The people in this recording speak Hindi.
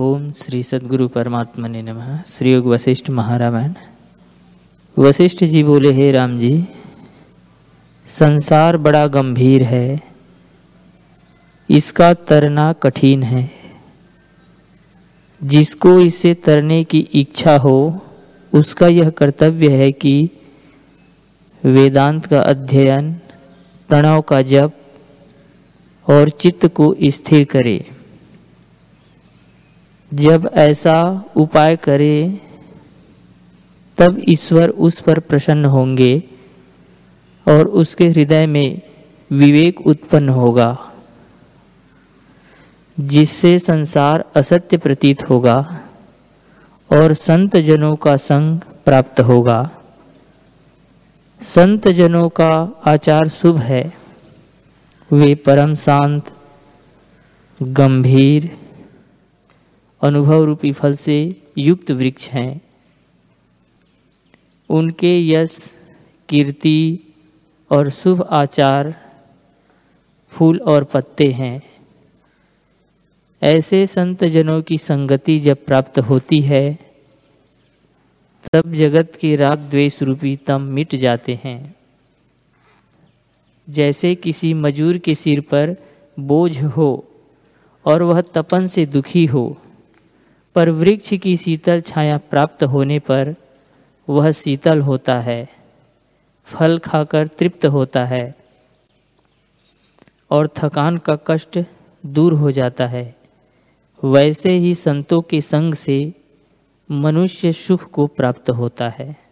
ओम श्री सदगुरु परमात्मा ने नमः। श्री योग वशिष्ठ महारामायण। वशिष्ठ जी बोले, हे राम जी, संसार बड़ा गंभीर है। इसका तरना कठिन है। जिसको इसे तरने की इच्छा हो, उसका यह कर्तव्य है कि वेदांत का अध्ययन, प्रणव का जप और चित्त को स्थिर करे। जब ऐसा उपाय करे, तब ईश्वर उस पर प्रसन्न होंगे और उसके हृदय में विवेक उत्पन्न होगा, जिससे संसार असत्य प्रतीत होगा और संत जनों का संग प्राप्त होगा। संत जनों का आचार शुभ है। वे परम शांत, गंभीर अनुभव रूपी फल से युक्त वृक्ष हैं। उनके यश, कीर्ति और शुभ आचार फूल और पत्ते हैं। ऐसे संत जनों की संगति जब प्राप्त होती है, तब जगत के राग द्वेष रूपी तम मिट जाते हैं। जैसे किसी मजूर के सिर पर बोझ हो और वह तपन से दुखी हो पर वृक्ष की शीतल छाया प्राप्त होने पर वह शीतल होता है, फल खाकर तृप्त होता है, और थकान का कष्ट दूर हो जाता है। वैसे ही संतों के संग से मनुष्य सुख को प्राप्त होता है।